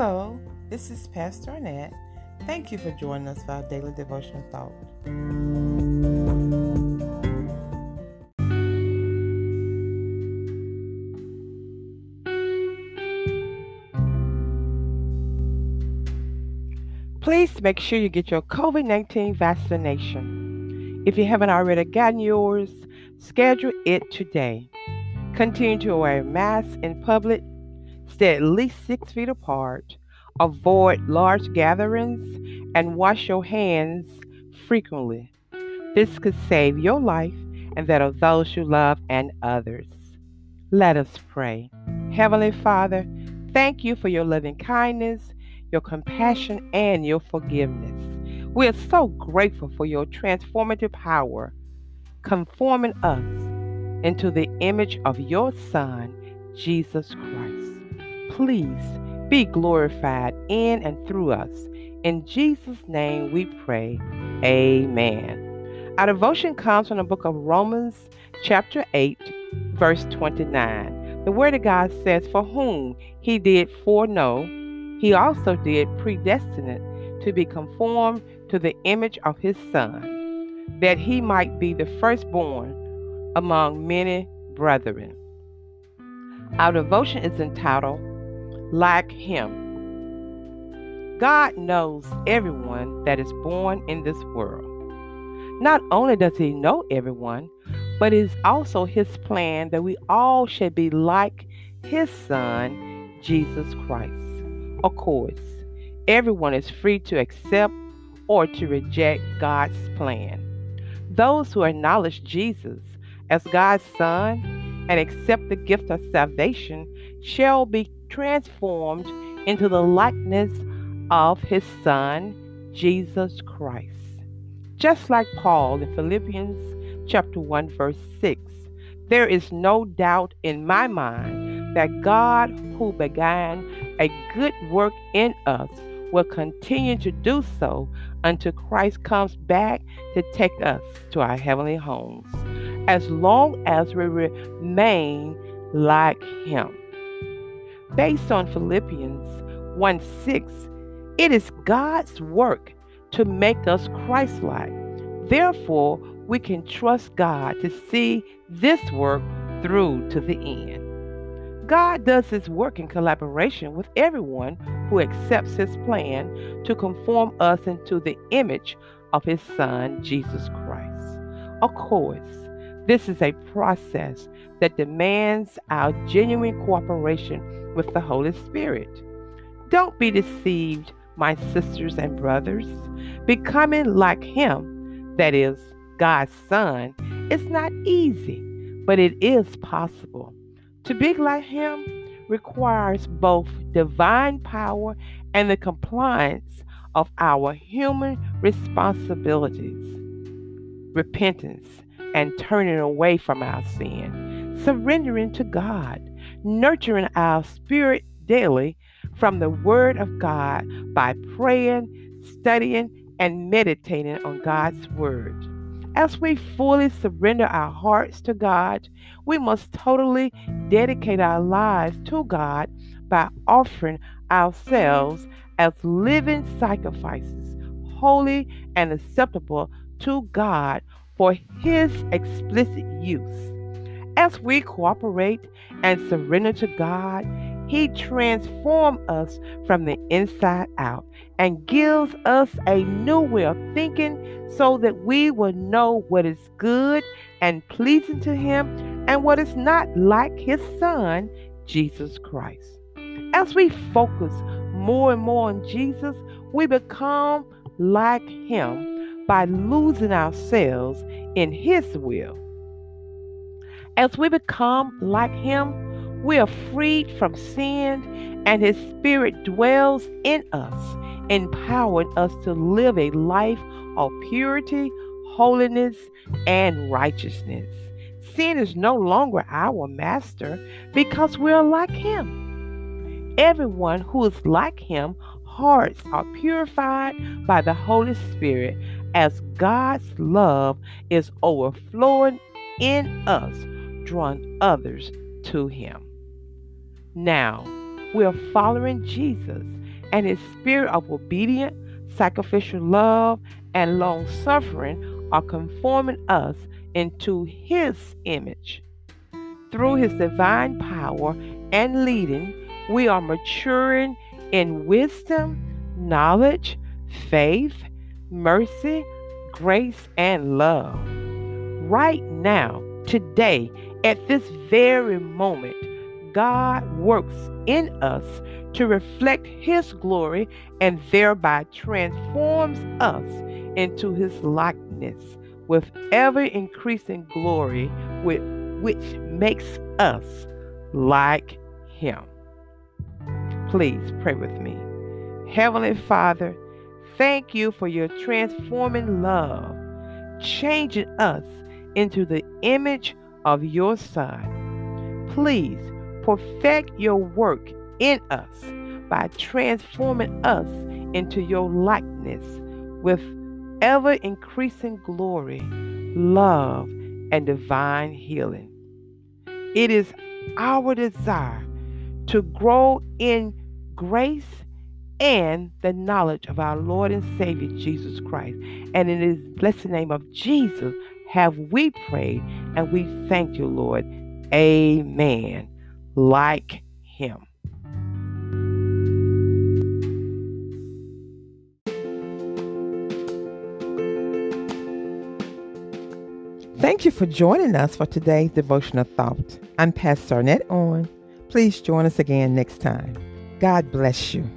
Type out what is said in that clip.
Hello, this is Pastor Annette. Thank you for joining us for our daily devotional thought. Please make sure you get your COVID 19 vaccination. If you haven't already gotten yours, schedule it today. Continue to wear masks in public, stay at least six feet apart, avoid large gatherings, and wash your hands frequently. This could save your life and that of those you love and others. Let us pray. Heavenly Father, thank you for your loving kindness, your compassion, and your forgiveness. We are so grateful for your transformative power, conforming us into the image of your Son, Jesus Christ. Please be glorified in and through us. In Jesus' name we pray. Amen. Our devotion comes from the book of Romans, chapter 8, verse 29. The Word of God says, For whom he did foreknow, he also did predestinate to be conformed to the image of his Son, that he might be the firstborn among many brethren. Our devotion is entitled, Like Him. God knows everyone that is born in this world. Not only does He know everyone, but it is also His plan that we all should be like His Son, Jesus Christ. Of course, everyone is free to accept or to reject God's plan. Those who acknowledge Jesus as God's Son and accept the gift of salvation shall be transformed into the likeness of His Son, Jesus Christ. Just like Paul in Philippians chapter 1 verse 6, there is no doubt in my mind that God who began a good work in us will continue to do so until Christ comes back to take us to our heavenly homes as long as we remain like Him. Based on Philippians 1 6, it is God's work to make us Christ like. Therefore, we can trust God to see this work through to the end. God does His work in collaboration with everyone who accepts His plan to conform us into the image of His Son, Jesus Christ. Of course, this is a process that demands our genuine cooperation with the Holy Spirit. Don't be deceived, my sisters and brothers. Becoming like Him, that is, God's Son, is not easy, but it is possible. To be like Him requires both divine power and the compliance of our human responsibilities. Repentance and turning away from our sin, surrendering to God, nurturing our spirit daily from the Word of God by praying, studying, and meditating on God's Word. As we fully surrender our hearts to God, we must totally dedicate our lives to God by offering ourselves as living sacrifices, holy and acceptable to God for His explicit use. As we cooperate and surrender to God, He transforms us from the inside out and gives us a new way of thinking so that we will know what is good and pleasing to Him and what is not like His Son, Jesus Christ. As we focus more and more on Jesus, we become like Him by losing ourselves in His will. As we become like Him, we are freed from sin, and His Spirit dwells in us, empowering us to live a life of purity, holiness, and righteousness. Sin is no longer our master because we're like Him. Everyone who is like Him hearts are purified by the Holy Spirit as God's love is overflowing in us, drawing others to Him. Now, we are following Jesus and his spirit of obedience, sacrificial love, and long suffering are conforming us into his image. Through his divine power and leading, we are maturing in wisdom, knowledge, faith, mercy, grace, and love. Right now, today, at this very moment, God works in us to reflect His glory and thereby transforms us into His likeness with ever increasing glory, with, which makes us like Him. Please pray with me. Heavenly Father, thank you for your transforming love, changing us into the image of your Son. Please perfect your work in us by transforming us into your likeness with ever increasing glory, love, and divine healing. It is our desire to grow in grace and the knowledge of our Lord and Savior Jesus Christ. And in his blessed name of Jesus have we prayed and we thank you, Lord. Amen like him. Thank you for joining us for today's devotional thought. I'm Pastor Annette Owen. Please join us again next time. God bless you.